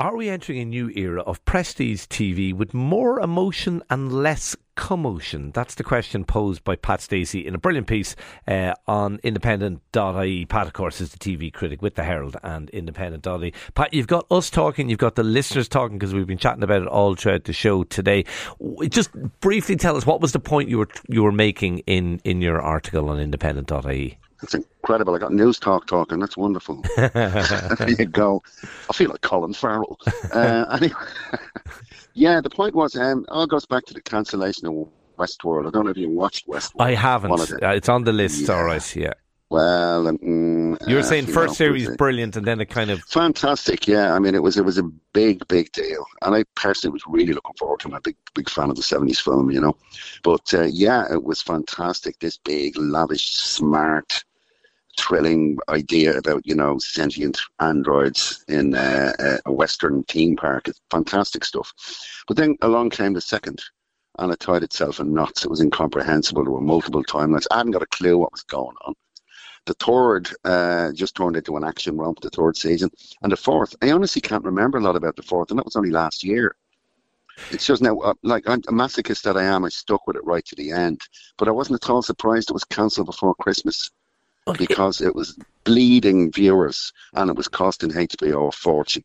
Are we entering a new era of prestige TV with more emotion and less commotion? That's the question posed by Pat Stacey in a brilliant piece uh, on independent.ie. Pat, of course, is the TV critic with the Herald and independent.ie. Pat, you've got us talking, you've got the listeners talking because we've been chatting about it all throughout the show today. Just briefly tell us what was the point you were you were making in, in your article on independent.ie? It's incredible. I got news talk talking. That's wonderful. there you go. I feel like Colin Farrell. Uh, anyway, yeah, the point was, um, all goes back to the cancellation of Westworld. I don't know if you watched Westworld. I haven't. Uh, it's on the list. Yeah. All right. Yeah. Well, um, you were uh, saying first know, series brilliant, and then it kind of fantastic. Yeah, I mean, it was it was a big, big deal, and I personally was really looking forward to. it. I'm a big, big fan of the '70s film, you know. But uh, yeah, it was fantastic. This big, lavish, smart, thrilling idea about you know sentient androids in uh, a western theme park. It's fantastic stuff. But then along came the second, and it tied itself in knots. It was incomprehensible. There were multiple timelines. I hadn't got a clue what was going on. The third uh, just turned into an action romp. The third season, and the fourth. I honestly can't remember a lot about the fourth, and that was only last year. It's just now, uh, like I'm a masochist that I am, I stuck with it right to the end. But I wasn't at all surprised it was cancelled before Christmas because it was bleeding viewers and it was costing HBO a fortune.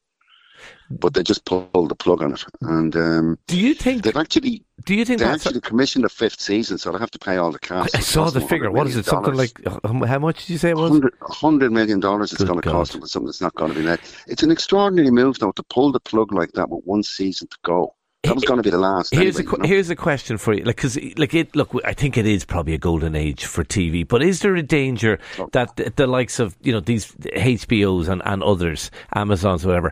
But they just pulled the plug on it, and um, do you think they've actually? Do you think they actually a... commissioned a fifth season, so they have to pay all the cast? I, I saw the figure. What is it? Something like how much did you say it was? Hundred million dollars. It's going to cost them for something that's not going to be made. It's an extraordinary move, though, to pull the plug like that with one season to go. That was going to be the last. Here's anyway, a you know? here's a question for you, like because like it look, I think it is probably a golden age for TV, but is there a danger oh. that the, the, likes of you know these HBOs and, and others, Amazons, whatever,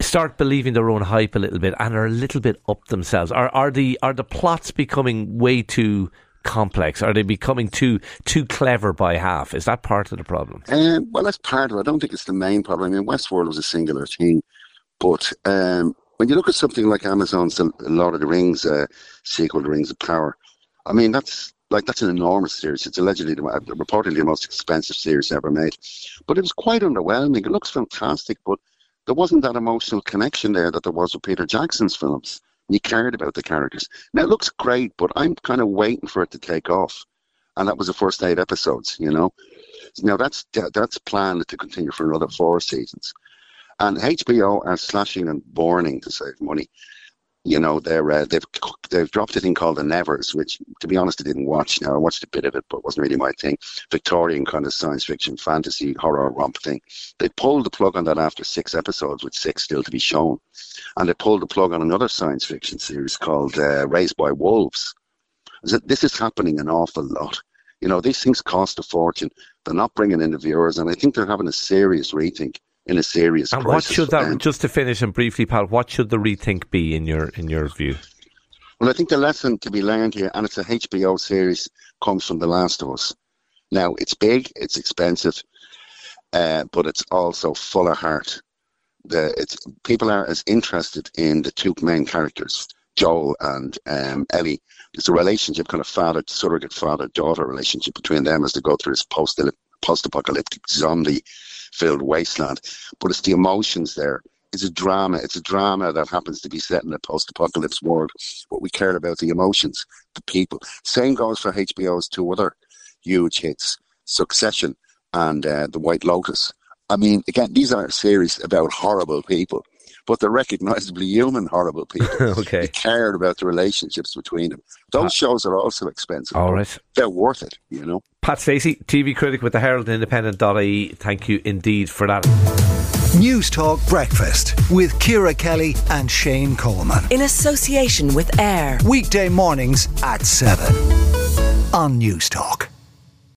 start believing their own hype a little bit and are a little bit up themselves? Are are the are the plots becoming way too complex? Are they becoming too too clever by half? Is that part of the problem? Um, well, that's part of it. I don't think it's the main problem. I mean, Westworld was a singular thing, but um, when you look at something like Amazon's Lord of the Rings uh, sequel, The Rings of Power, I mean that's like that's an enormous series. It's allegedly the, reportedly the most expensive series ever made, but it was quite underwhelming. It looks fantastic, but there wasn't that emotional connection there that there was with Peter Jackson's films. You cared about the characters. Now it looks great, but I'm kind of waiting for it to take off, and that was the first eight episodes. You know, now that's that's planned to continue for another four seasons. And HBO are slashing and burning to save money. You know, they're uh, they've they've dropped a thing called the Nevers, which, to be honest, I didn't watch. Now I watched a bit of it, but it wasn't really my thing. Victorian kind of science fiction, fantasy, horror romp thing. They pulled the plug on that after six episodes, with six still to be shown, and they pulled the plug on another science fiction series called uh, Raised by Wolves. This is happening an awful lot. You know, these things cost a fortune. They're not bringing in the viewers, and I think they're having a serious rethink in a serious and crisis. what should that just to finish and briefly, Pat? What should the rethink be in your in your view? Well, I think the lesson to be learned here, and it's a HBO series, comes from The Last of Us. Now, it's big, it's expensive, uh, but it's also full of heart. The it's people are as interested in the two main characters, Joel and um, Ellie. There's a relationship, kind of father surrogate father daughter relationship between them as they go through this post post apocalyptic zombie filled wasteland. But it's the emotions there. It's a drama. It's a drama that happens to be set in a post-apocalypse world. What we care about the emotions, the people. Same goes for HBO's two other huge hits, Succession and uh, The White Lotus. I mean, again, these are series about horrible people, but they're recognizably human, horrible people. okay. They cared about the relationships between them. Those uh, shows are also expensive. All right. They're worth it, you know. Pat Stacey, TV critic with the Herald Independent.ie. Thank you indeed for that. News Talk Breakfast with Ciara Kelly and Shane Coleman. In association with AIR. Weekday mornings at 7 on News Talk.